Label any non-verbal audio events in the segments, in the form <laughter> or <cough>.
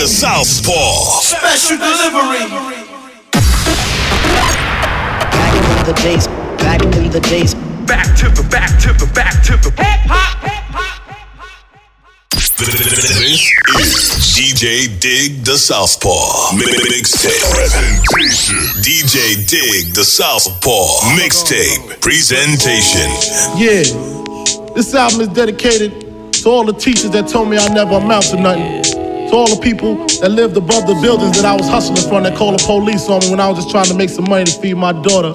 DJ the Southpaw. Special delivery. Back into the days, back into the days. Back to the back to the back to the hip hop. This is DJ Dig the Southpaw. Mixtape. Presentation. DJ Dig the Southpaw. Mixtape. Presentation. Yeah, this album is dedicated to all the teachers that told me I never amount to nothing. To all the people that lived above the buildings that I was hustling from that called the police on me when I was just trying to make some money to feed my daughter.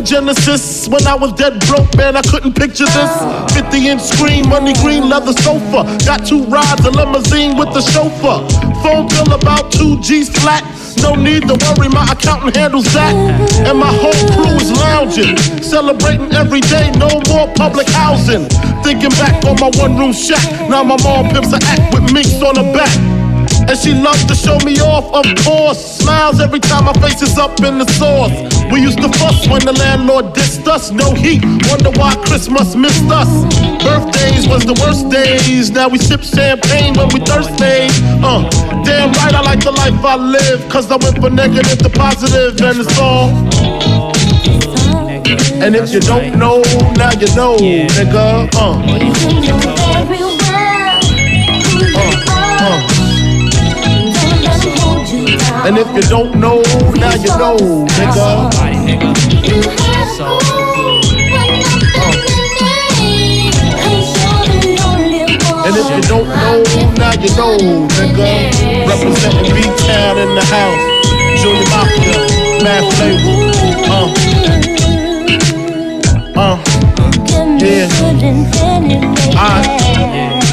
Sega Genesis. When I was dead broke, man, I couldn't picture this. 50 inch screen, money green leather sofa. Got two rides, a limousine with the chauffeur. Phone bill about two G's flat. No need to worry, my accountant handles that. And my whole crew is lounging, celebrating every day, no more public housing. Thinking back on my one room shack, now my mom pimps a act with minks on her back. And she loves to show me off, of course. Smiles every time my face is up in the sauce. We used to fuss when the landlord dissed us. No heat, wonder why Christmas missed us. Birthdays was the worst days. Now we sip champagne when we thirsty. Uh, damn right, I like the life I live. Cause I went from negative to positive, and it's all. And if you don't know, now you know, nigga. Uh. And if you don't know, now you know, nigga. And if you don't know, now you know, nigga. Representing B-Town in the house. Junior Mafia, Mad Flavor. Uh. Uh. Yeah. Alright.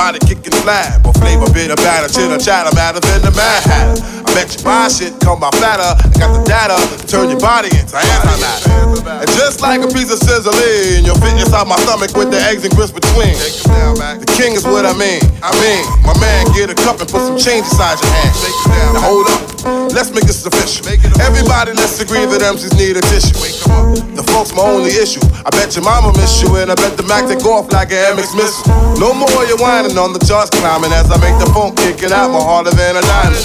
Everybody kicking flat. But flavor, bit of batter, chitter, chatter, matter than the mad hatter. I bet you buy shit, come by fatter. I got the data turn your body into antimatter. And just like a piece of sizzling, you'll fit inside my stomach with the eggs and grits between. The king is what I mean. I mean, my man, get a cup and put some change inside your hand. Now hold up, let's make this official. Everybody, let's agree that MCs need a tissue. The funk's my only issue. I bet your mama miss you, and I bet the Mac take off like an MX missile. No more you whining on the charts climbing as I make the funk kick it out more harder than a diamond.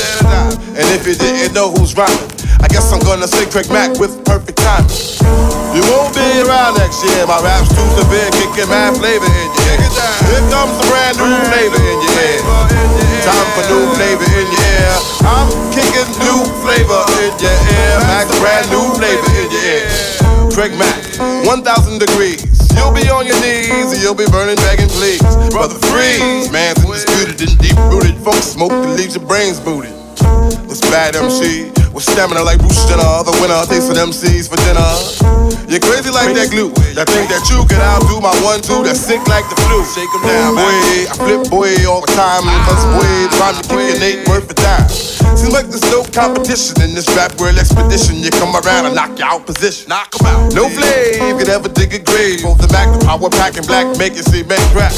And if you didn't know who's rhyming, I guess I'm gonna say Craig Mack with perfect timing. You won't be around next year. My rap's too severe, kicking mad flavor in your ear. Here comes the brand new flavor in your ear. Time for new flavor in your ear. I'm kicking new flavor in your ear. Max brand new flavor in your ear. Craig Mack, 1,000 degrees. You'll be on your knees and you'll be burning, begging, please. Brother Freeze, man's undisputed and deep rooted. Funk smoke that leaves your brains booted. This bad MC with stamina like Bruce Jenner. The winner takes for MCs for dinner. You're crazy like that glue. That think that you can outdo my one two. That's sick like the flu. Shake 'em down, boy. I flip boy all the time. Cause boy, trying to kick your Nate worth for time. Seems like there's no competition in this rap world expedition. You come around and knock you out position. Knock 'em out. No flame could ever dig a grave. Both the back, the power pack, and black make it see make rap.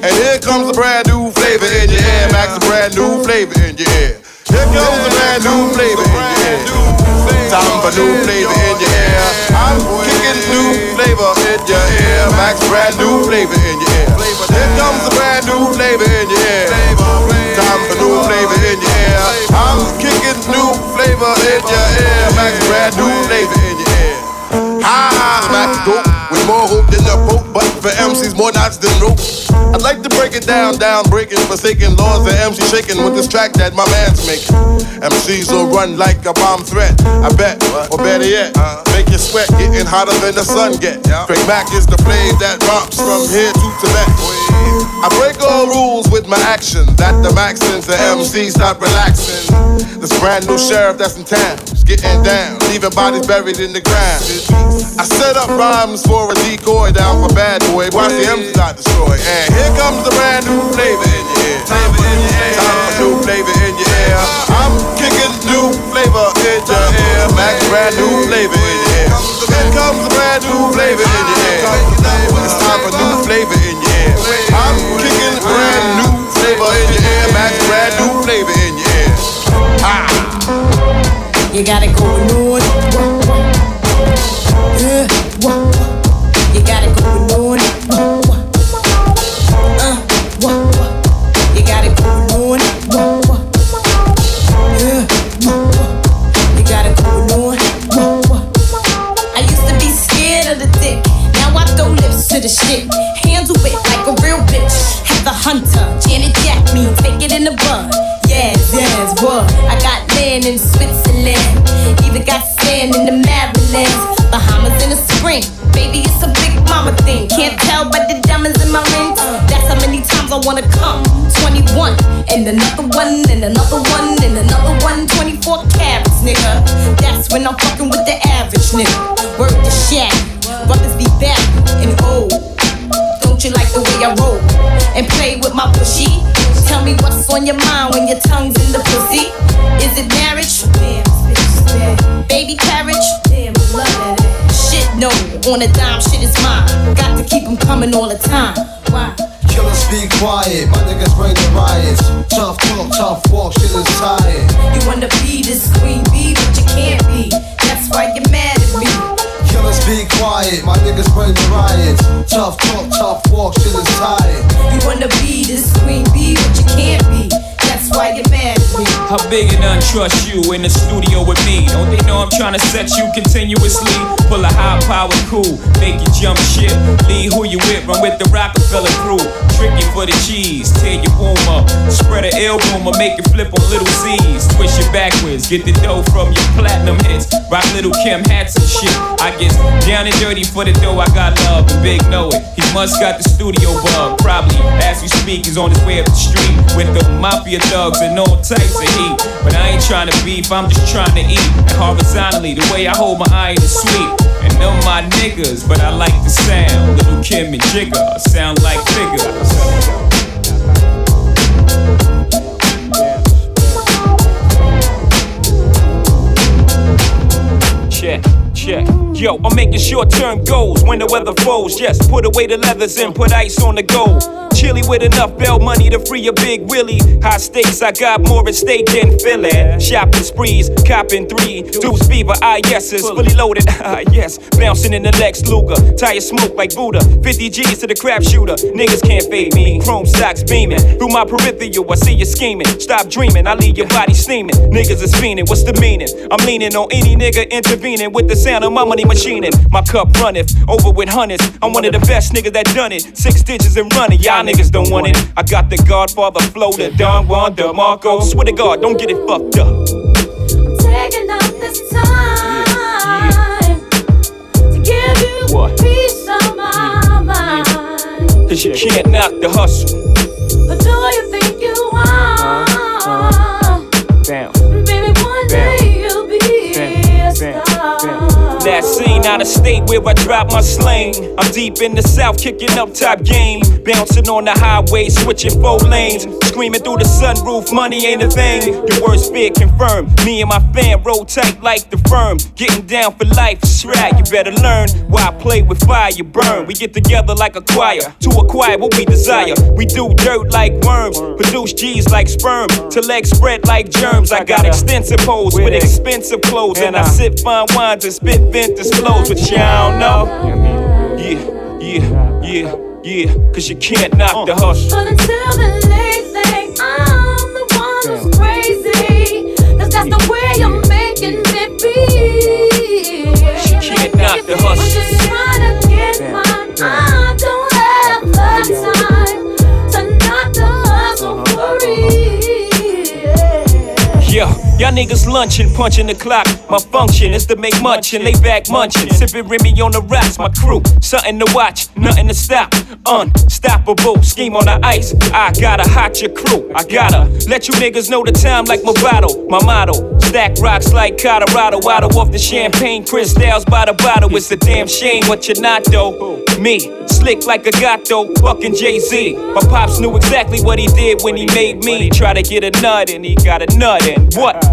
And here comes a brand new flavor in your ear. Max, a brand new flavor in your ear. Here comes a brand new flavor in your ear. Time for new flavor in your ear. I'm kicking new flavor in your ear. Max, brand new flavor in your ear. Here comes a brand new flavor in your ear. Time for new flavor in your ear. I'm kicking new flavor in your ear. Max, brand new flavor in your ear. Ah, Max dope with more hope than a pope, but for MCs more knots than rope. I'd like to break it down, down, breaking, forsaken laws and MC shaking with this track that my man's making. MCs will run like a bomb threat, I bet, or better yet, make you sweat, getting hotter than the sun get. Craig Mack is the flame that romps from here to Tibet. I break all rules with my action, that the Maxins and MCs stop relaxing. This brand new sheriff that's in town is getting down, leaving bodies buried in the ground. I set up rhymes for a decoy down for bad boy, watch the MCs not destroy. And here comes the brand new flavor in your ear. Time for new flavor in your ear. I'm kicking new flavor in your ear. Max brand new flavor in your ear. Here comes the brand new flavor in your ear. It's time for new flavor in your ear. I'm kicking brand new flavor in your ear. Max brand new flavor in your ear. Ah. You got it going on. Yeah, wah, wah. You got it going on. The shit. Handle it like a real bitch. Have the hunter, Janet Jack me, take it in the bud. Yes, yes, what? I got land in Switzerland. Even got sand in the Marylands. Bahamas in the spring. Baby, it's a big mama thing. Can't tell by the diamonds in my rings. That's how many times I wanna come. 21, and another one, and another one, and another one. 24 carats, nigga. That's when I'm fucking with the average nigga. Word to shack. Brothers be back and old. Don't you like the way I roll and play with my pushy? Tell me what's on your mind when your tongue's in the pussy. Is it marriage? Baby carriage? Shit, no. On a dime, shit is mine. Got to keep them coming all the time. Be quiet, my niggas bring the riots. Tough talk, tough walk, shit is tired. You wanna be this queen bee, but you can't be. That's why you're mad at me. Killers be quiet, my niggas bring the riots. Tough talk, tough walk, shit is tired. You wanna be this queen bee, but you can't be. That's why you're mad at me. How big and untrust you in the studio with me? Don't they know I'm trying to set you continuously? Pull a high power cool, make you jump ship. Lead who you with, run with the Roc-A-Fella crew. Trick you for the cheese, tear your boom up. Spread an L boom or make it flip on little Z's. Twist you backwards, get the dough from your platinum hits. Rock little Kim hats and shit. I get down and dirty for the dough, I got love, and Big know it. He must got the studio bug. Probably, as we speak, he's on his way up the street with the mafia thugs and all types of heat. But I ain't trying to beef, I'm just trying to eat. And horizontally, the way I hold my eye is sweet. And know my niggas, but I like the sound. Little Kim and Jigga sound like figures. check, check. Yo, I'm making short term goals when the weather falls. Yes, put away the leathers and put ice on the gold. Chilly with enough bell money to free a big Willie. High stakes, I got more at stake than Philly. Shopping sprees, copping three. Deuce fever, ah yeses, fully loaded, <laughs> ah yes. Bouncing in the Lex Luger, tire smoke like Buddha. 50 G's to the crap shooter, niggas can't fade me. Chrome stocks beaming through my peripheral. I see you scheming. Stop dreaming, I leave your body steaming. Niggas is fiending, what's the meaning? I'm leaning on any nigga intervening with the sound of my money machining. My cup runneth over with hundreds. I'm one of the best niggas that done it. Six digits and running, y'all niggas don't want it. I got the Godfather flow, the Don Juan DeMarco. Swear to God, don't get it fucked up. Taking up this time to give you What? peace of my mm. mind. Cause you can't knock the hustle. Scene out of state where I drop my sling. I'm deep in the south, kicking up top game. Bouncing on the highway, switching four lanes. Screaming through the sunroof, money ain't a thing. Your worst fear confirmed. Me and my fam roll tight like the firm. Getting down for life, right. You better learn why I play with fire, you burn. We get together like a choir to acquire what we desire. We do dirt like worms, produce G's like sperm. To legs spread like germs. I got extensive hoes with expensive clothes, and I sip fine wines and spit vintage flows, but y'all know. Yeah, yeah, yeah, yeah. Cause you can't knock the hustle. But until then, they think I'm the one who's crazy. Cause that's the way you're making me feel. She can't knock the I'm hustle. just trying to get mine. Y'all niggas lunching, punching the clock. My function is to make much and lay back munching. Sipping Remy on the rocks, my crew. Something to watch, nothing to stop. Unstoppable, scheme on the ice. I gotta hot your crew. I gotta let you niggas know the time like my bottle. My motto, stack rocks like Colorado. Out off the champagne, crystals by the bottle. It's a damn shame what you're not though. Me, slick like a gato, fucking Jay Z. My pops knew exactly what he did when he made me. Try to get a nut and he got a nut and what?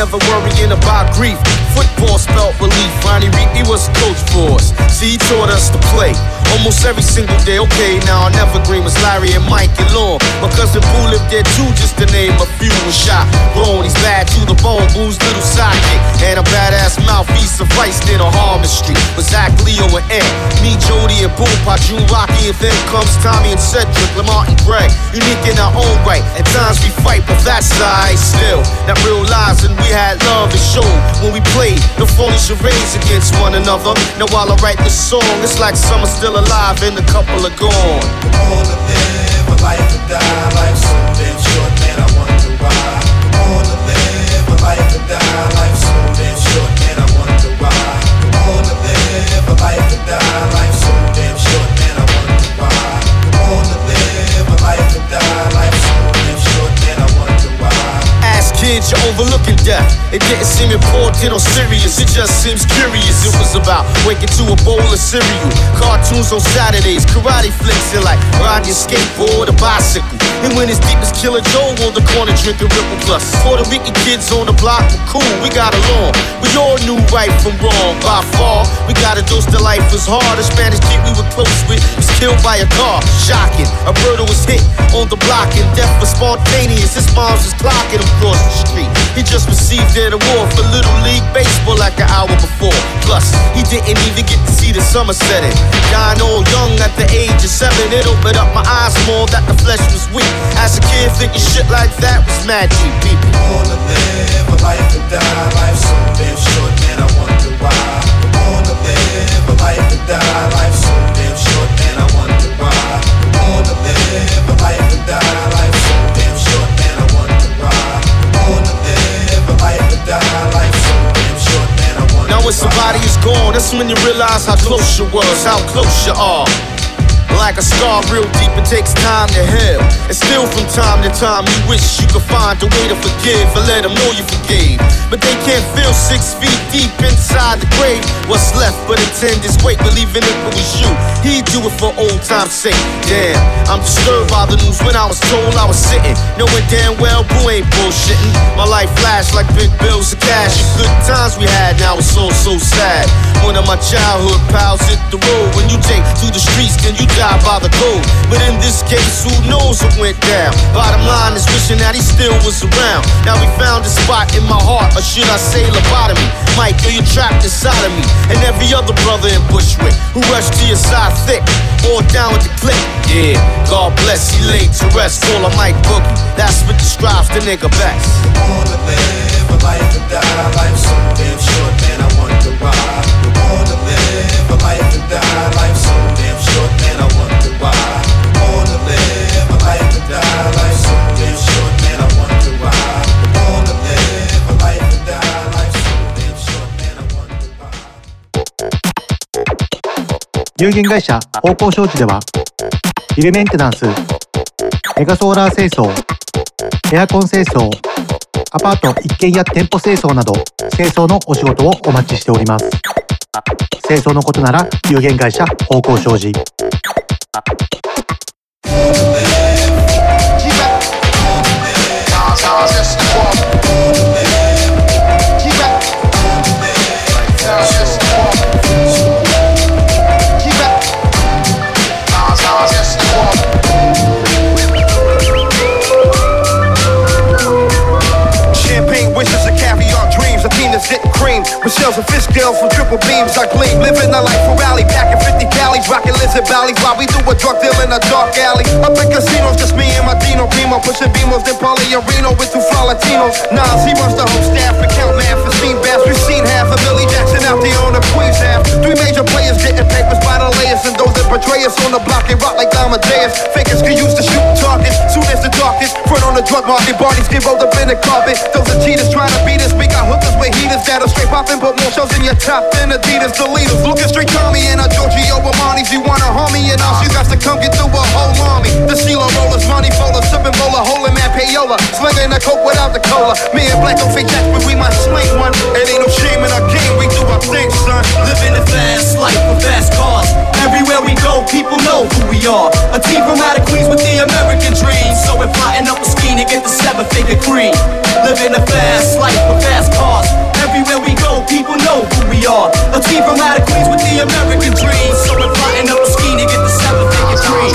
never worrying about grief. Football spelt relief. Ronnie Reed, he was coach for us. See, he taught us to play almost every single day. Okay, now our evergreen was Larry and Mike and Lon. My cousin Boo lived there too, just to name a few. Was shot, blown, he's bad to the bone. Boo's little sidekick, and a badass mouthpiece sufficed in on Harmon Street. With Zach, Leo, and Ed. Me, Jody, and Boom, June, Rocky, and then comes Tommy and Cedric, Lamar, and Greg. Unique in our own right. At times we fight, but that's alright still. That real lies, and we had love and show when we played the phony charades against one another. Now while I write this song, it's like summer still alive and a couple are gone. Born to live a life and die. Life's so damn short, man. I wonder why. Born to live a life and die. Life's so damn short, man. I wonder why. Born to live a life and die. That you're overlooking death. It didn't seem important or serious, it just seems curious. It was about waking to a bowl of cereal, cartoons on Saturdays, karate flicks, and like riding your skateboard or bicycle. And when it's deep as Killer Joe on the corner drinking Ripple Plus. Puerto Rican kids on the block were cool, we got along. We all knew right from wrong by far. We got a dose to life was hard. A Spanish kid we were close with was killed by a car. Shocking. A brother was hit on the block and death was spontaneous. His moms was clocking across the street. He just received an award for Little League Baseball like an hour before. Plus, he didn't even get to see the summer setting. Dying all young at the age of seven, it opened up my eyes more that the flesh was weak. As a kid, thinking shit like that was mad deep, people. Wanna live a life and die, life so damn short, man, I wonder why. Wanna live a life and die, life so when somebody is gone, that's when you realize how close you was, how close you are. Like a scar real deep, it takes time to heal. And still from time to time, you wish you could find a way to forgive and let them know you forgave. But they can't feel six feet deep inside the grave. What's left but a tender's weight, believing if it was you, he'd do it for old time's sake. Damn, I'm disturbed by the news when I was told I was sitting, knowing damn well boo ain't bullshitting. My life flashed like big bills of cash. The good times we had, now it's all so sad. One of my childhood pals hit the road. When you take to the streets, then you die by the code. But in this case, who knows what went down? Bottom line is wishing that he still was around. Now we found a spot in my heart, or should I say lobotomy? Mike, you're trapped inside of me, and every other brother in Bushwick who rushed to your side thick, or down with the click. Yeah, God bless, he laid to rest. Call a Mike Boogie, that's what describes the nigga best. Wanna live a life and die, life so damn short, man, I wonder why. Wanna live a life and die, life so 有限会社方向商事ではビルメンテナンスメガソーラー清掃エアコン清掃アパート一軒や店舗清掃など清掃のお仕事をお待ちしております。清掃のことなら有限会社方向商事「A team With shells and fish scales from triple beams, I gleam. Living a life for rally, packing 50 galleys, rocking lizard valleys while we do a drug deal in a dark alley. Up in casinos, just me and my Dino Primo, pushing beamos, then Paulie Reno with two Latinos. Nas, he runs the whole staff, account man for scene bass. We've seen half a Billy Jackson out there on the Queens half. Three major players getting papers by the layers, and those that betray us on the block and rock like Amadeus. Fakers can use to shoot targets, soon as the darkest. Front on the drug market, bodies get rolled up in the carpet. Those are cheaters trying to beat us. We got hookers with heaters that'll straight pop and put more shells in your top than Adidas. The leaders looking straight Tommy and a Giorgio Armani's. You wanna harm me and all you got to come get through a whole army. The CeeLo rollers, money folders, sipping bowler, holding man payola, slinging the coke without the cola. Me and Black don't jacks, but we might sling one. It ain't no shame in our game. We do our thing, son. Living a fast life with fast cars. Everywhere we go, people know who we are. A team from out of Queens with the American dream. So we're plotting up a scheme to get the seven figure cream. Living a fast life with fast cars. Everywhere we go, people know who we are. A team from out of Queens with the American dream. So we're plotting up a scheme to get the seven figure cream.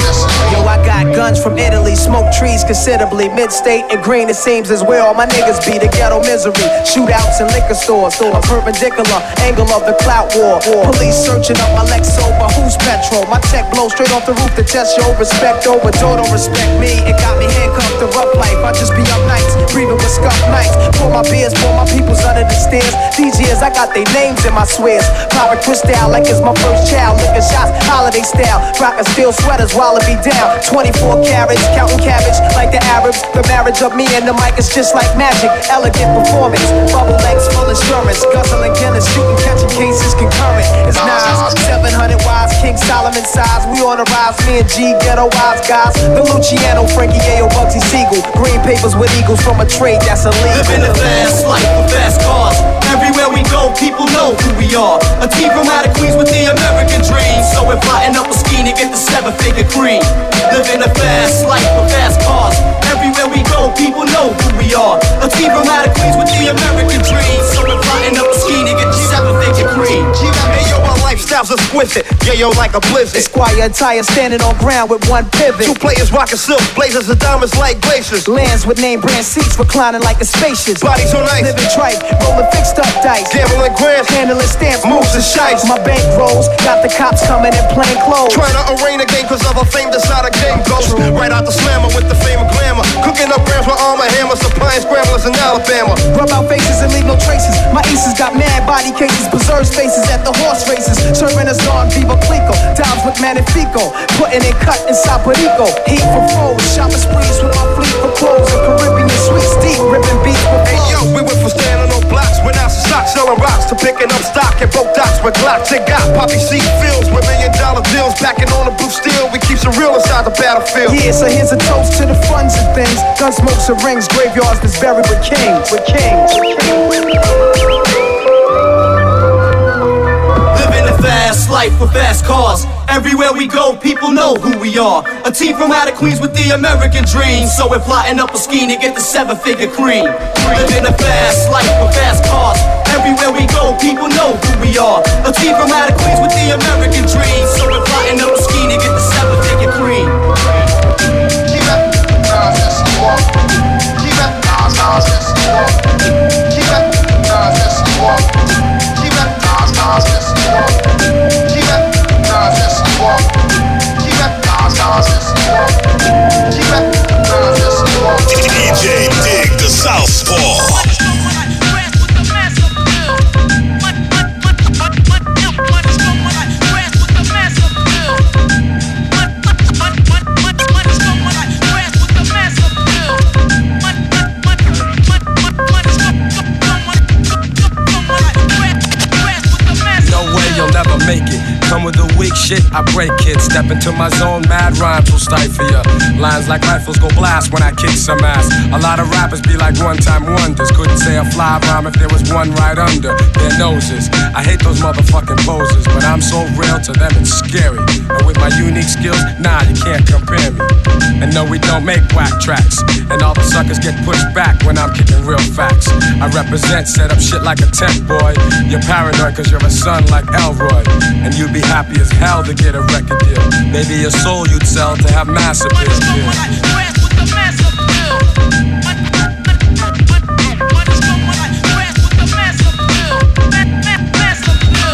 Yo, I got guns from Italy, smoke trees considerably. Mid-state and green, it seems is where all my niggas be. The ghetto misery, shootouts in liquor stores. A perpendicular angle of the clout war. Police searching up my Lexo, but who's petrol? My tech blow straight off the roof to test your respect. Over door don't respect me. It got me handcuffed to rough life. I just be up nights, breathing with scuff nights. Pour my beers, pour my peoples under the stairs. DJs, I got their names in my swears. Power crystal like it's my first child. Licking shots, holiday style. Rockin' steel sweaters be down. 24 carats, counting cabbage like the Arabs. The marriage of me and the mic is just like magic. Elegant performance, bubble legs, full insurance. Guzzling Guinness, shooting, catching cases concurrent. It's Nas, 700 wise, king Solomon size, we on the rise. Me and G, ghetto wise guys. The Luciano, Frankie Ayo, Bugsy Siegel. Green papers with eagles from a trade that's illegal. Living a fast life with fast cars. Everywhere we go, people know who we are. A team from out of Queens with the American dream. So we're plotting up a scheme to get the seven figure cream. Living a fast life with fast cars. Everywhere we lifestyle's it. Yeah, yo, like a blizzard. Esquire attire standing on ground with one pivot. Two players rocking silk, blazers and diamonds like glaciers. Lands with name brand seats reclining like a spacious. Body so nice. Living tripe, rolling fixed up dice. Gambling grams, handling stamps, moves and shites. My bank rolls, got the cops coming in plain clothes. Trying to arraign a game cause of a fame that's not a game ghost. Right out the slammer with the fame of glamour. Cooking up grams with armor hammer, supplying scramblers in Alabama. Rub out faces and leave no traces. My aces got mad body cases, preserves faces at the horse races. Serving us on Veuve Clicquot. Dimes with Magnifico. Putting it cut inside Perico. Heat for foes. Shopping sprees with my fleet for clothes. And Caribbean sweets deep. Ripping beats with Hey yo, we went from standing on blocks, out to stock selling rocks to picking up stock at both docks with Glocks. It got poppy seed fields with million dollar deals. Backing on the blue steel, we keep it real inside the battlefield. Yeah, so here's a toast to the funds and things. Gun smokes and rings, graveyards that's buried with kings. With kings. Living a fast life with fast cars. Everywhere we go, people know who we are. A team from out of Queens with the American dream. So we're plotting up a scheme to get the seven figure cream. Living a fast life with fast cars. Everywhere we go, people know who we are. A team from out of Queens with the American dream. So we're plotting up a scheme to get the seven figure cream. DJ Dig the Southpaw. Shit, I break it. Step into my zone, mad rhymes will stifle ya. Lines like rifles go blast when I kick some ass. A lot of rappers be like one time wonders. Couldn't say a fly rhyme if there was one right under their noses. I hate those motherfucking poses, but I'm so real to them it's scary. And with my unique skills, nah, you can't compare me. And no, we don't make whack tracks. And all the suckers get pushed back when I'm kicking real facts. I represent, set up shit like a tent boy. You're paranoid cause you're a son like Elroy. And you'd be happy as hell to get a record deal. Maybe your soul you'd sell to have mass appeal.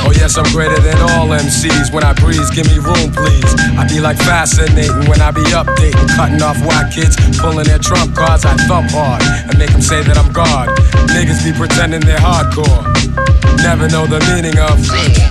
Oh yes, I'm greater than all MCs. When I breeze, give me room, please. I be like fascinating when I be updating, cutting off white kids, pulling their trump cards. I thump hard and make them say that I'm God. Niggas be pretending they're hardcore. Never know the meaning of.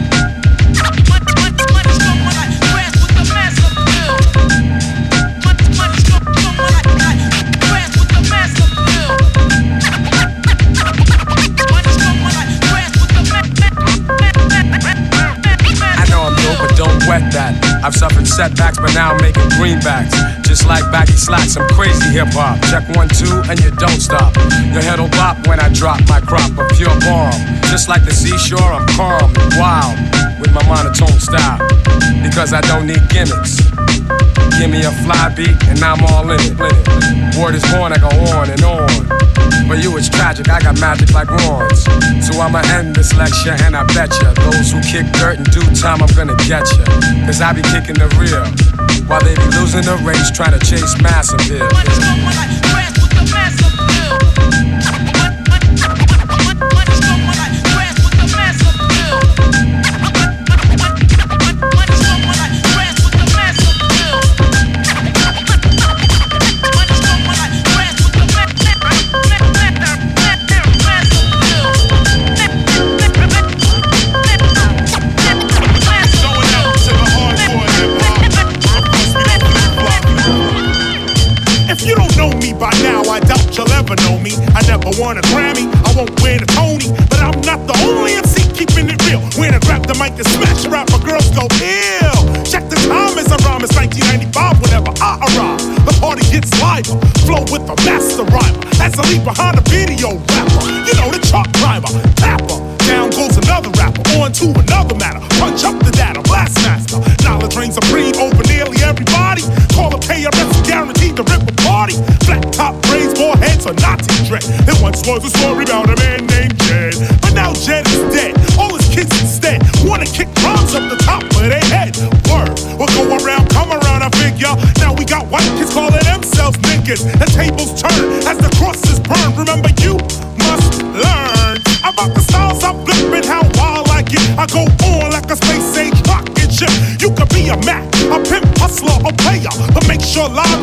Greenbacks. Just like baggy slacks, I'm crazy hip hop. Check one, two, and you don't stop. Your head'll bop when I drop my crop of pure bomb. Just like the seashore, I'm calm and wild with my monotone style. Because I don't need gimmicks. Give me a fly beat, and I'm all in it. Word is born, I go on and on. For you it's tragic, I got magic like wands. So I'ma end this lecture and I bet ya Those who kick dirt in due time, I'm gonna get ya Cause I be kicking the real While they be losing the race trying to chase mass appeal want a Grammy, I won't win a Tony, but I'm not the only MC keeping it real. When I grab the mic and smash rap, my girls go ill. Check the time as I rhyme, it's 1995 whenever I arrive. The party gets lighter, flow with the master rhymer. As I leave behind a video rapper, you know the chalk climber, tapper. Down goes another rapper, on to another matter. Punch up the data, blast master. Knowledge reigns supreme breed over nearly everybody. Call a payer It's a Nazi dread. It once was a story about a man named Jed. But now Jed is dead. All his kids instead wanna kick drums up the top of their head. Word will go around, come around, I figure. Now we got white kids calling themselves niggas. The tables turn as the crosses burn. Remember, you must learn about the styles I'm flipping, how wild I get. I go on like a space age rocket ship. You could be a Mac, a pimp, hustler, a player, but make sure live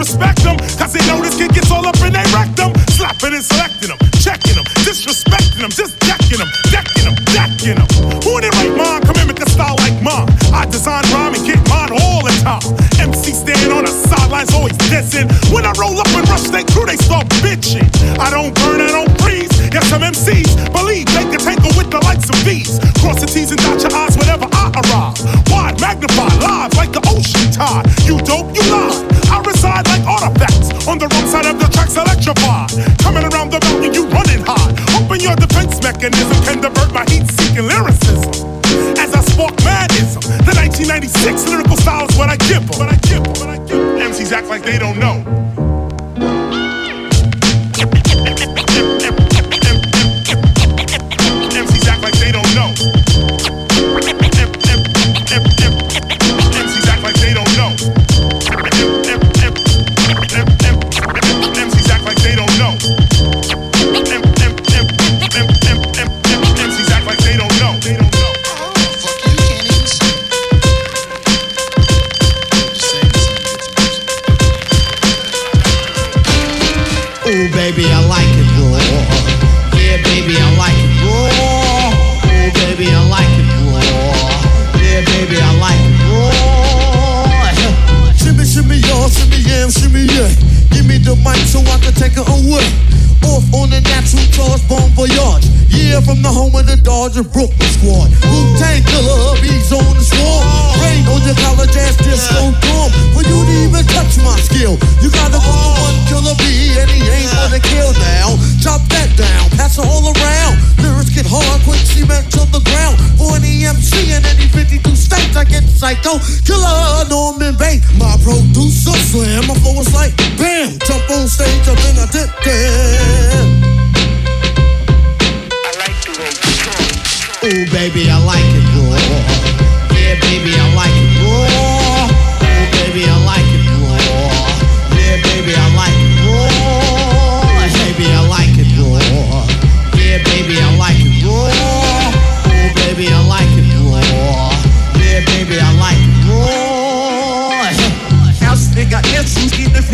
disrespect. back to the ground. For an EMC in any 52 states, I get psycho. Killer Norman Bates, my producer slam. My flow is like bam. Jump on stage, I've been addicted.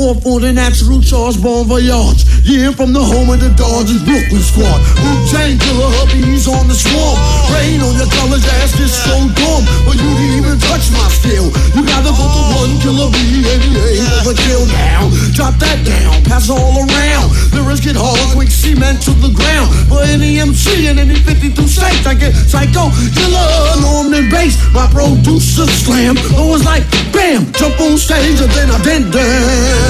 Off on the natural charge, bon voyage. Yeah, from the home of the Dodgers Brooklyn squad. Wu-Tang killer hubbies on the swamp. Rain on your college ass is so dumb. But you didn't even touch my skill. You gotta put the one killer B and A for the kill now. Drop that down, pass all around. Lyrics get hard, quick cement to the ground. For any MC in any 52 states, I get psycho, killer, Norman Bates. My producer slam. It was like, bam, jump on stage and then I did that.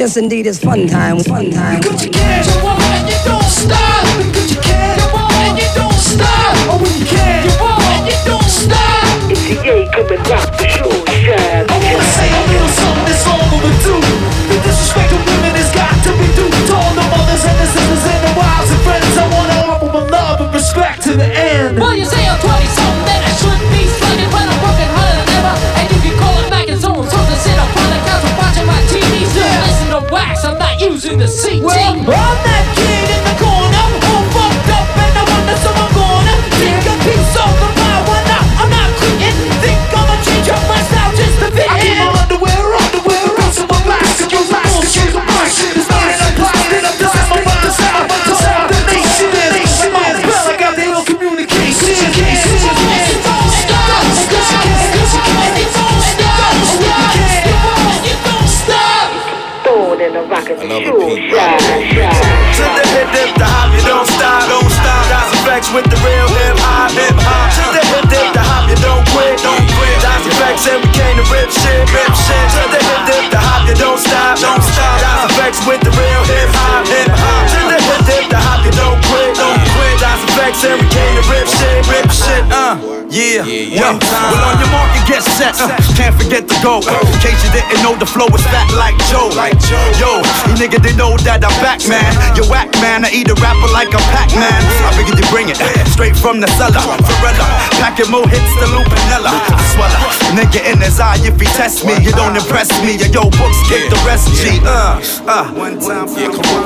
yes, indeed, it's fun time, fun time. Using the CT. Well, I'm that and we came to rip shit, rip shit. To the hip dip, the hop, you don't stop, don't stop. Das EFX with the real hip hop, hip hop. To the hip dip, the hop, you don't quit, don't quit. Das EFX and we came to rip shit, shit. Uh, yeah, one time. Well, on your mark and get set. Uh, can't forget to go. Uh, in case you didn't know, the flow is fat like Joe. Like Joe. Yo, you nigga, they know that I'm back, man. You whack, man. I eat a rapper like a Pac Man. I figured you bring it straight from the cellar. Forella, packing more hits than Lupinella. I swallow. Nigga in his eye, if he test me, you don't impress me. Yo, yo, books get the rest, G. Uh, uh.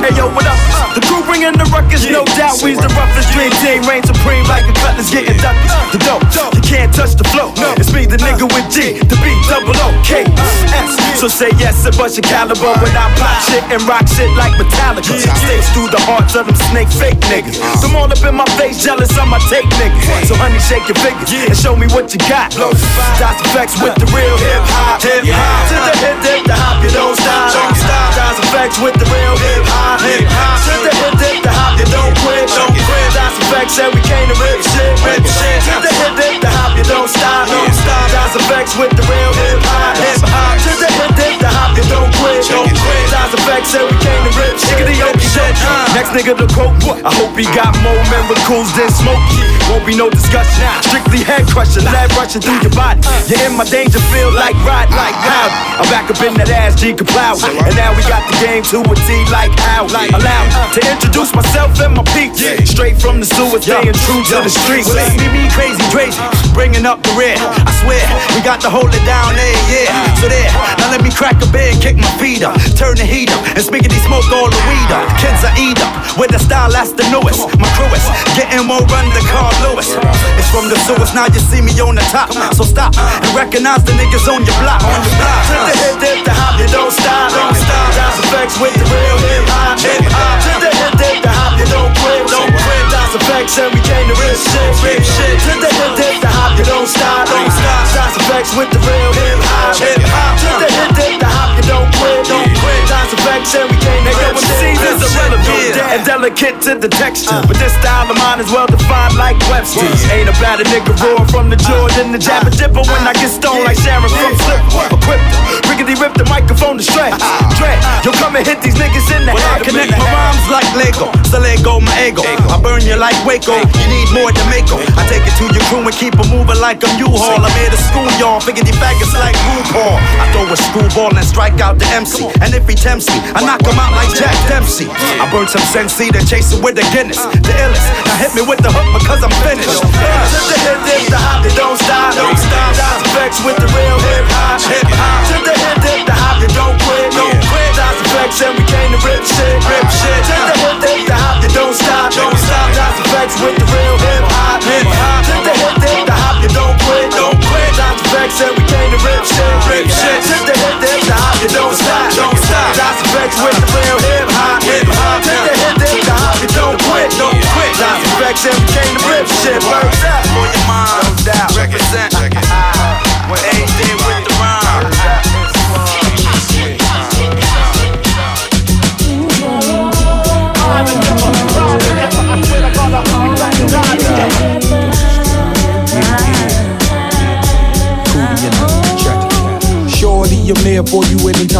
Hey, yo, what up? The crew bringing the ruckus, no doubt. We's the roughest dream team, reign supreme like a cutlass getting ducked. The dope, you can't touch the flow. No. It's me, the nigga with G, the B, double O, K, S. So say yes and bust your caliber when I pop shit and rock shit like Metallica. Sticks through the hearts of them snake fake niggas. Them all up in my face, jealous of my take niggas. So honey, shake your fingers and show me what you got. Das EFX with the real hip hop, hip hop. To the hip dip, the hop, you don't stop. Don't stop. Das EFX with the real hip hop, hip hop. To the hip dip, the hop, you don't quit, don't and we came to rip shit, rip shit. The hip dip, nigga quote, I hope he got more miracles than smoke. Won't be no discussion. Strictly head crushing, lead rushing through your body. You're in my danger field like ride, like how. I'm back up in that ass, G Kaplow. And now we got the game to a T like how. Like allowed to introduce myself and my peak. Straight from the sewer, staying true to the streets. See me crazy, crazy, bringing up the rear. I swear, we got to hold it down there, yeah. So there, now let me crack a bed, kick my feet up, turn the heat up, and spiggity smoke all the weed up. Kids are eat up, with the style that's the newest. My crew is getting more run than Carl Lewis. It's from the sewers, now you see me on the top. So stop and recognize the niggas on your block. On your block. To the hip, dip, the hop, you don't stop. Don't stop. Das EFX with the real hip hop, hip hop. To the hip, dip, the hop, you don't quit, don't quit. Effects and we came to rip shit, rip shit. To the hip, dip, the hop, you don't stop, don't stop. Das EFX with the real hip hop, hip hop. To the hip, dip, the hop, you don't quit, don't quit. Das EFX and we came to rip shit, rip shit. And delicate to the texture, uh. but this style of mine is well defined like Webster's. Ain't about a nigga roar from the Jordan, the jabber uh. dipper when I get uh. stoned like Sharon from Flip. Equipped, riggedy rip the microphone to stretch. Dread, yo come and hit these niggas in the head. Connect my rhymes like Lego, so let go my ego. I burn you like Waco, you need more Jamaica. I take it to your crew and keep it moving like a U-Haul. I'm here to school y'all, figure these faggots like RuPaul. I throw a screwball and strike out the MC. And if he tempts me, I knock him out like Jack Dempsey. I burn some Sensi, then chase it with the Guinness. The illest, now hit me with the hook because I'm finished. To the hip, dip, the hop, they don't stop, don't stop. Das EFX with the real hip hop, hip hop. To the hip, the hop, you don't quit, don't quit. Das EFX and we came to rip shit, words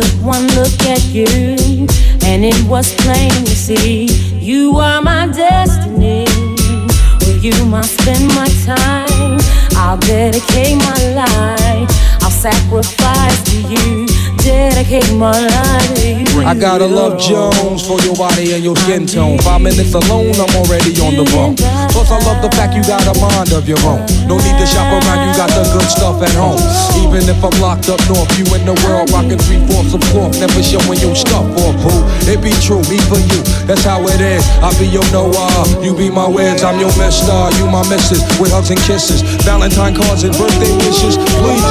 Took one look at you, and it was plain to see you are my destiny. With you, I spend my time. I'll dedicate my life. I'll sacrifice to you. I gotta love Jones for your body and your skin tone. Five minutes alone, I'm already on the phone. Plus, I love the fact you got a mind of your own. No need to shop around, you got the good stuff at home. Even if I'm locked up north, you in the world rocking three fourths of cloth, never showing your stuff or boo. It be true, me for you, that's how it is. I be your Noah, you be my Wiz, I'm your Mister, you my Missus, with hugs and kisses, Valentine cards and birthday wishes. Please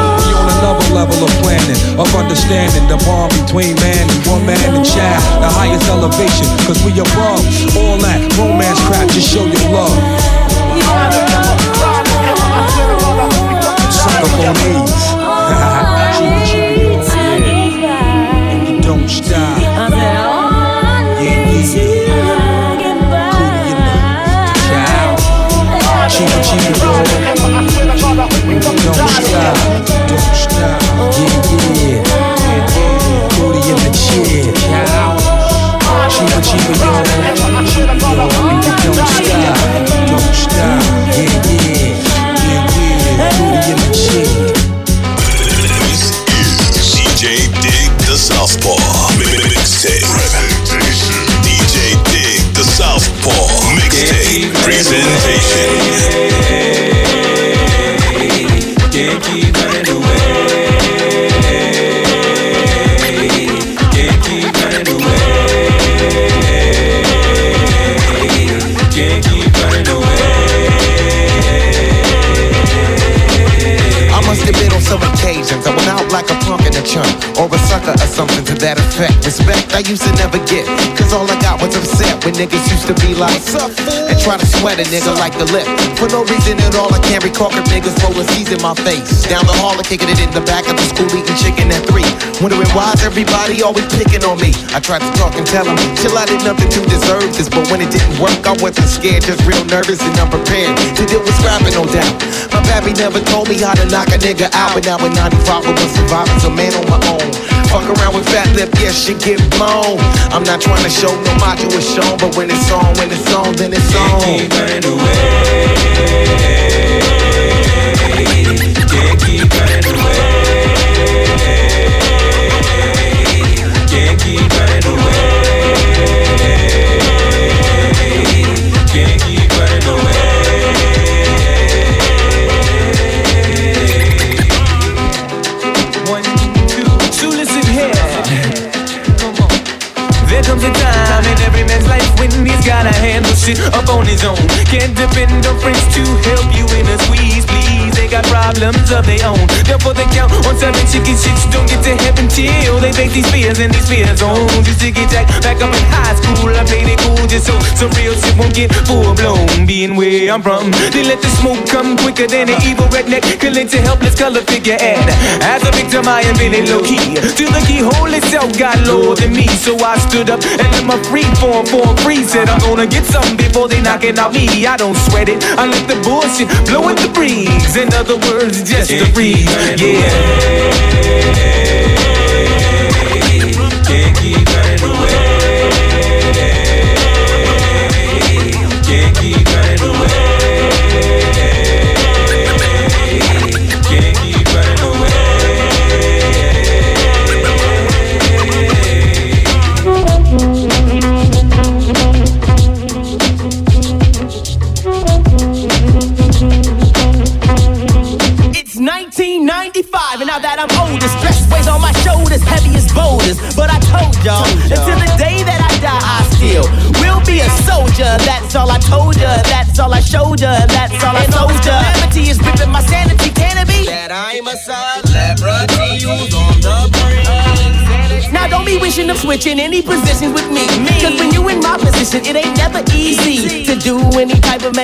another level of planning, of understanding the bond between man and woman and child, the highest elevation, cause we above all that romance crap, just show your love. Suck up on these. And you don't stop. Yeah. Cootie in Don't stop, don't stop, yeah, yeah, yeah, yeah. This is DJ Dig the Southpaw mixtape. DJ Dig the Southpaw mixtape presentation. Can't keep running away. That effect. Respect I used to never get, cause all I got was upset when niggas used to be like, up, and try to sweat a nigga like the lip. For no reason at all, I can't recall if niggas rolling C's in my face. Down the hall, and kicking it in the back of the school, eating chicken at three. Wondering why's everybody always picking on me. I tried to talk and tell them, chill, I did nothing to deserve this. But when it didn't work, I wasn't scared, just real nervous and unprepared to deal with scrapping, no doubt. My pappy never told me how to knock a nigga out, but now in 95 I was surviving, a man on my own. Fuck around with fat lip, yeah, shit get blown. I'm not trying to show no macho is shown, but when it's on, when it's on, then it's on. Can't Keep running away. Can't keep running away. with when he's gotta handle shit up on his own. Can't depend on friends to help you in a squeeze, please. They got problems of their own. Therefore, they count on seven chicken shits. Don't get to heaven till they face these fears and these fears on. Just to get jacked back up in high school, I played it cool just so some real shit won't get full blown. Being where I'm from, they let the smoke come quicker than an evil redneck collect a helpless color figure. And as a victim, I am feeling low key. Till the keyhole itself got lower than me, so I stood up and let my free form form free. Said I'm gonna get something before they knocking out me. I don't sweat it. I let the bullshit blow in the breeze. In other words, just a breeze. Yeah.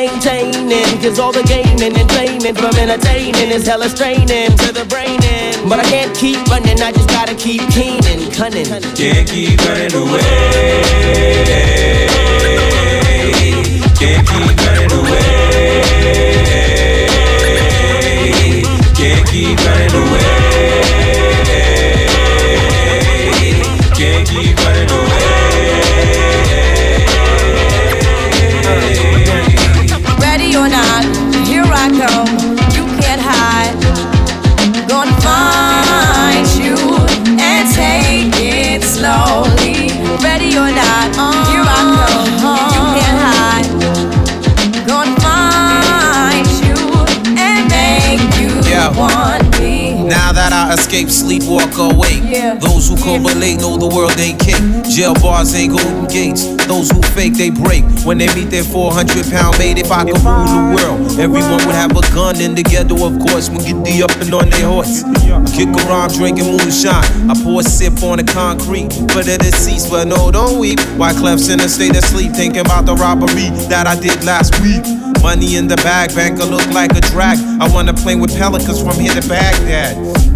Maintaining. Cause all the gaining and training from entertaining is hella straining to the brain. in. But I can't keep running, I just gotta keep keen and cunning. Can't keep running away. Can't keep running away. Can't keep running away. Can't keep running away. Escape, sleepwalk awake. Yeah. Those who correlate know the world ain't kick. Jail bars ain't golden gates. Those who fake, they break. When they meet their 400 pound mate, if I could rule the world, everyone would have a gun in together, of course. When get the up and on their horse. Kick around drinking moonshine. I pour a sip on the concrete for the deceased, but no, don't weep. Why Clef's in a state of sleep, thinking about the robbery that I did last week. Money in the bag, banker look like a drag. I wanna play with pelicans from here to Baghdad.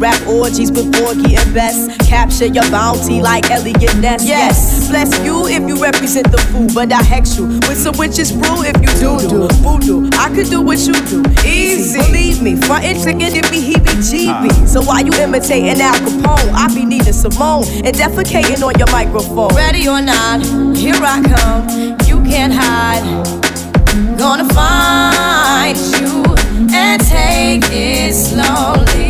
Rap orgies with Porgy and Bess. Capture your bounty like Eliot Ness. Yes, bless you if you represent the food, but I hex you with some witches brew if you do do voodoo. I could do what you do, easy. Believe me, frontin' chicken it be heebie-jeebie. So why you imitating Al Capone? I be Nina Simone and defecating on your microphone. Ready or not, here I come. You can't hide. Gonna find you and take it slowly.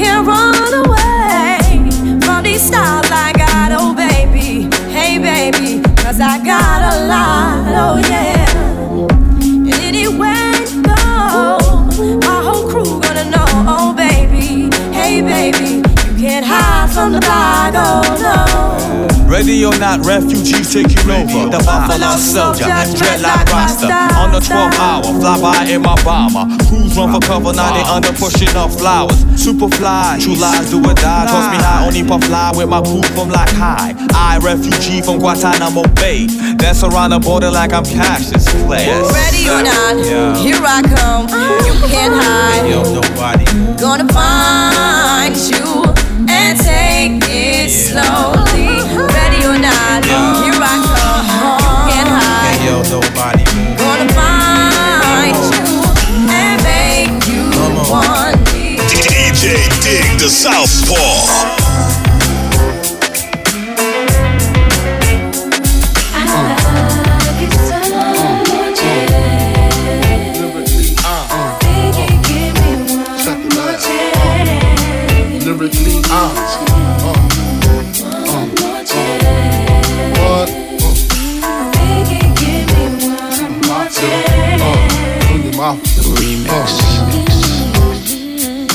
Can't run away from these styles I got, oh baby. Hey baby, cause I got a lot, oh yeah. And anywhere you go, my whole crew gonna know, oh baby. Hey baby, you can't hide from the block, oh no. Ready or not, refugees taking over. The Buffalo Soldier, dreadlock Rasta. On the 12th hour, fly by in my bomber. Crews run for cover, now they under pushing up flowers. Super fly, true lies do or die. Toss me high, only puff fly with my crew from like high. I, refugee from Guantanamo Bay. Dance around the border like I'm Cassius Clay. Ready or not, Yeah. here I come. You can't hide. Yo, nobody. Gonna find you and take it slowly. Nobody. Gonna find you and make you want me. DJ Dig the Southpaw.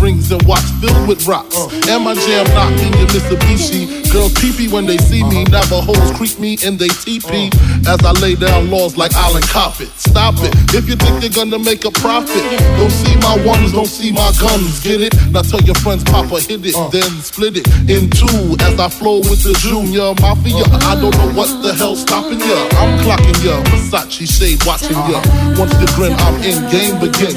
Rings and watch filled with rocks. Uh. And my jam knocking your Mitsubishi. Girls peepee when they see me. Never hoes creep me in they teepee. Uh. As I lay down laws like Island Coppet. Stop it. If you think you're gonna make a profit, don't see my ones, don't see my guns. Get it? Now tell your friends, Papa hit it, uh. then split it in two. As I flow with the Junior Mafia. I don't know what the hell's stopping ya. I'm clocking ya. Versace shade watching ya. Once you grin, I'm in. Game begins.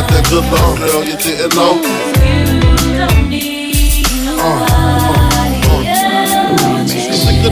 Got that good love, girl. You didn't know. Sick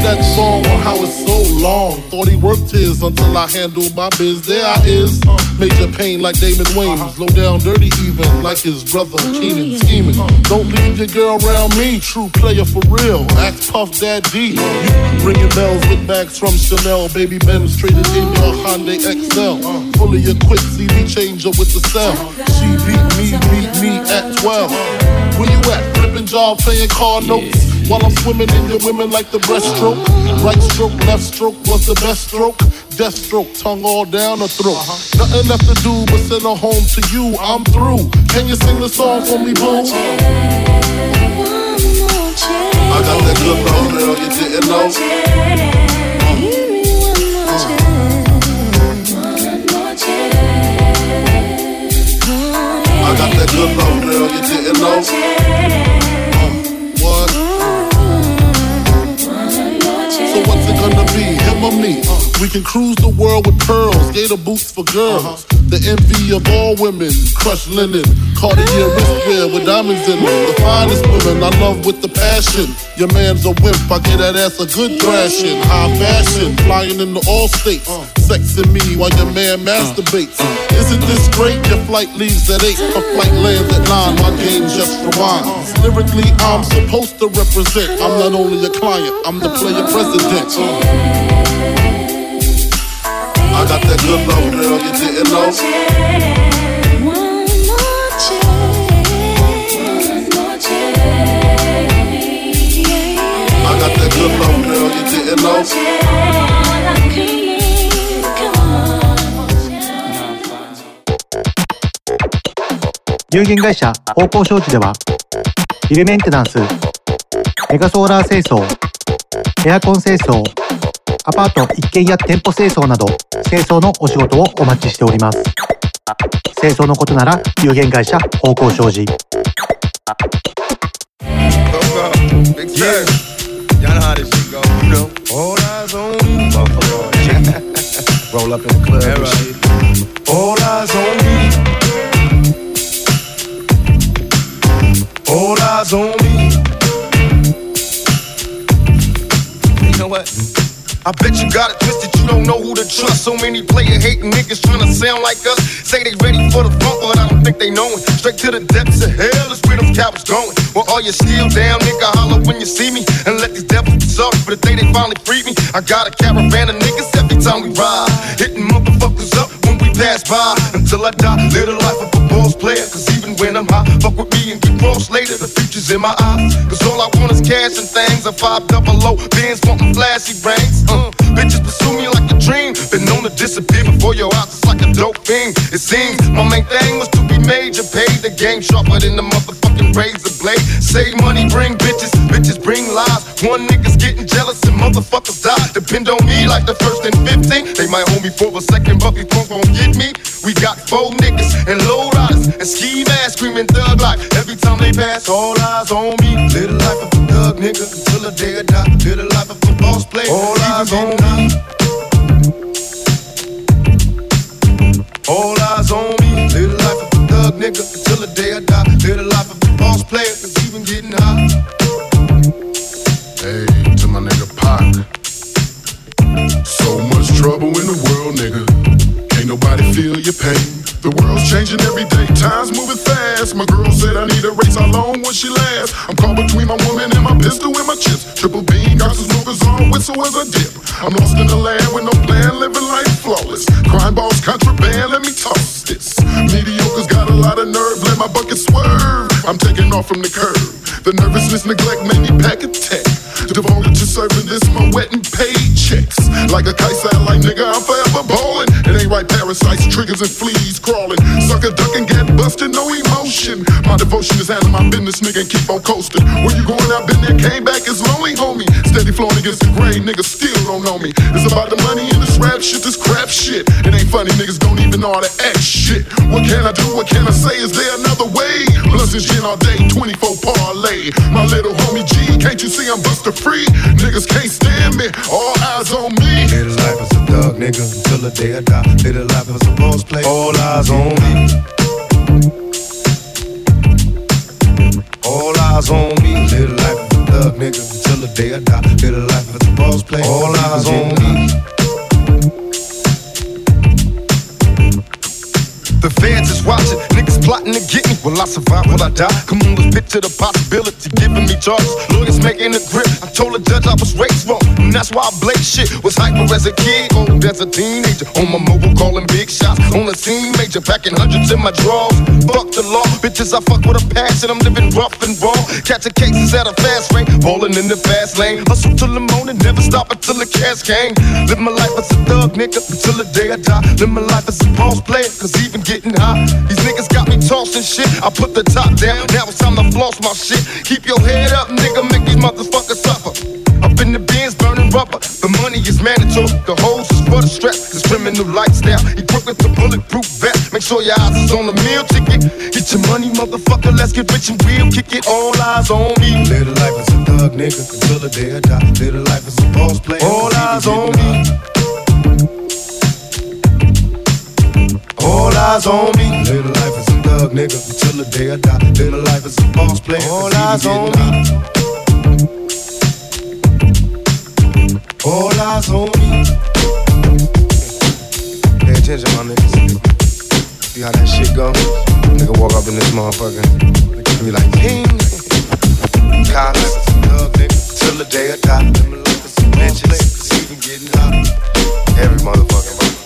that song on how it's so long. Thought he worked his until I handled my biz. There I is. Major pain like Damon Wayans. Low down dirty even like his brother Keenen scheming. Don't leave your girl around me. True player for real. Act Puff Dad D. You ringing bells with bags from Chanel. Baby Benz traded in your Hyundai Excel. Fully equipped CD changer with the cell. She beat me, beat me at 12. Where you at? Flipping job, playing car notes. While I'm swimming in your women like the breaststroke. Right stroke, left stroke was the best stroke. Death stroke, tongue all down her throat. Nothing left to do but send her home to you. I'm through. Can you sing the song for me, boo? I got that good love, girl, you didn't know. Uh. I got that good love, girl, you didn't know. Be, him or me? We can cruise the world with pearls, gator boots for girls. Uh-huh. The envy of all women, crushed linen, Cartier wristwear with diamonds in them. The finest women I love with the passion. Your man's a wimp, I get that ass a good thrashing. High fashion, flying in the all states. Uh-huh. sexing me while your man masturbates. Uh-huh. Isn't this great? Your flight leaves at 8, a flight lands at 9, my game just rewinds. Lyrically, I'm supposed to represent. I'm not only a client, I'm the player president. I got that 有限会社方向商事ではビルメンテナンスメガソーラー清掃エアコン清掃アパート一軒家店舗清掃など清掃のお仕事をお待ちしております。清掃のことなら、有限会社、方向障子。I bet you got it twisted. Don't know who to trust. So many player hating niggas trying to sound like us. Say they ready for the front, but I don't think they know it. Straight to the depths of hell is where them cowards going. Well, all you still down, nigga? Holler when you see me. And let these devils be sorry for the day they finally free me. I got a caravan of niggas every time we ride. Hitting motherfuckers up when we pass by. Until I die, live the life of a boss player. Cause even when I'm high, fuck with me and get cross later. The future's in my eyes. Cause all I want is cash and things. A five double low, bands wanting flashy rings. Uh, bitches pursue me like a dream. Been known to disappear before your eyes, it's like a dope fiend. It seems my main thing was to be major. Paid the game sharper than the motherfucking razor blade. Save money, bring bitches, bitches bring lies. One nigga's getting jealous and motherfuckers die. Depend on me like the first and 15. They might hold me for a second, but before gon' get me. We got four niggas and low riders and ski masks screaming thug life. Every time they pass, all eyes on me. Live the life of a thug nigga until the day I die. Live the life of a boss player. All eyes on me. All eyes on me. Live the life of a thug nigga until the day I die. Live the life of a boss player, cause even getting high. Hey, to my nigga Pac. So much trouble in the world, nigga. Can't nobody feel your pain. The world's changing every day, time's moving fast. My girl said I need a race, how long will she last? I'm caught between my woman and my pistol and my chips. Triple beam, got some smokers on, whistle as I dip. I'm lost in the land with no plan, living life flawless. Crime balls, contraband, let me toss this. Mediocre's got a lot of nerve, let my bucket swerve. I'm taking off from the curb. The nervousness, neglect made me pack a tech. Devoted to serving this, my wet and paid. Like a kite satellite, nigga, I'm forever ballin'. It ain't right, parasites, triggers, and fleas crawling. Sucker duck and get busted, no emotion. My devotion is handling my business, nigga, and keep on coasting. Where you going? I've been there, came back, it's lonely, homie. Steady flowing against the grain, niggas still don't know me. It's about the money and this rap shit, this crap shit. It ain't funny, niggas don't even know how to act shit. What can I do? What can I say? Is there another way? Blunts gin all day, 24 parlay. My little homie G, can't you see I'm buster free? Niggas can't stand me, all eyes on me. Life a thug nigga until the day I die. Life a boss player. All eyes on me. All eyes on me. Life a thug nigga until the day I die. Life a boss player. All eyes on me. The feds is watching, niggas plotting to get me. Will I survive? Will I die? Come on, let's picture the possibility, giving me charges. Lawyers making a grip. I told the judge I was raised wrong, and that's why I blaze shit. Was hyper as a kid, old as a teenager. On my mobile, calling big shots. On the scene, major, packing hundreds in my drawers. Fuck the law, bitches, I fuck with a passion. I'm living rough and raw. Catching cases at a fast rate, balling in the fast lane. Hustle till the morning, never stop until the cash came. Live my life as a thug, nigga, until the day I die. Live my life as a boss player, cause even getting high. These niggas got me tossing shit. I put the top down, now it's time to floss my shit. Keep your head up, nigga, make these motherfuckers suffer. Up in the bins, burning rubber. The money is mandatory. The hose is for the strap. This criminal lifestyle. Equipped with the bulletproof vest. Make sure your eyes is on the meal ticket. Get your money, motherfucker. Let's get rich and real. Kick it. All eyes on me. Little life is a thug, nigga. Until the day I die. Little life is a boss player. All eyes on me. All eyes on me. Live the life a thug, nigga. Until the day I die. Live the life as a boss player. All eyes on me. All eyes on me. Pay attention, my niggas. See how that shit go? Nigga walk up in this motherfucker. and Be like, ping. Cops, thug nigga, till the day I die. Bitches, even getting hot. Every motherfucking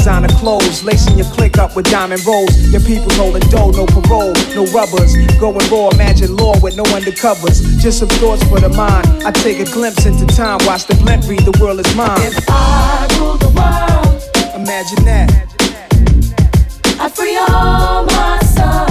designer clothes, lacing your click up with diamond rolls. Your people holding dough, no parole, no rubbers. Going raw, imagine law with no undercovers. Just some thoughts for the mind. I take a glimpse into time, watch the blimp read, the world is mine. If I rule the world, Imagine that. I free all my sons.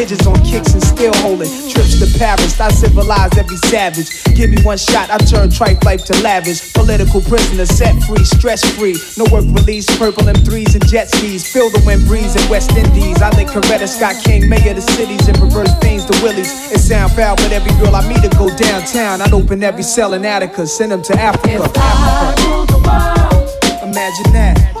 digits on kicks and still holding trips to paris. I civilize every savage. Give me one shot i turn tripe life to lavish. Political prisoner set free stress free. No work release purple m3s and jet skis. Feel the wind breeze in west indies. I think coretta scott king mayor of the cities and reverse things to willies. It sound foul but every girl i meet to go downtown. I'd open every cell in attica send them to africa, africa. rule the world. imagine that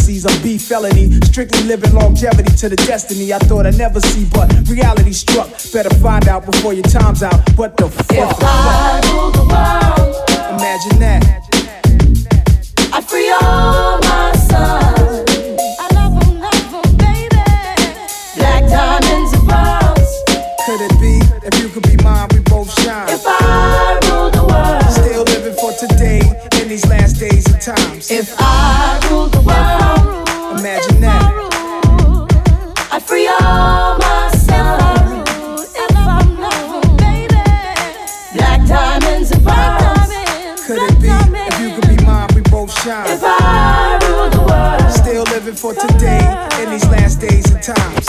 jealousies or beef felony. Strictly living longevity to the destiny I thought I'd never see, but reality struck. Better find out before your time's out. What the fuck? If I rule the world, Imagine that. I free all my sons. I love 'em, love 'em, baby. Black diamonds and pearls. Could it be if you could be mine, we both shine? If I rule the world, Still living for today in these last days and times. if I for today in these last days of times.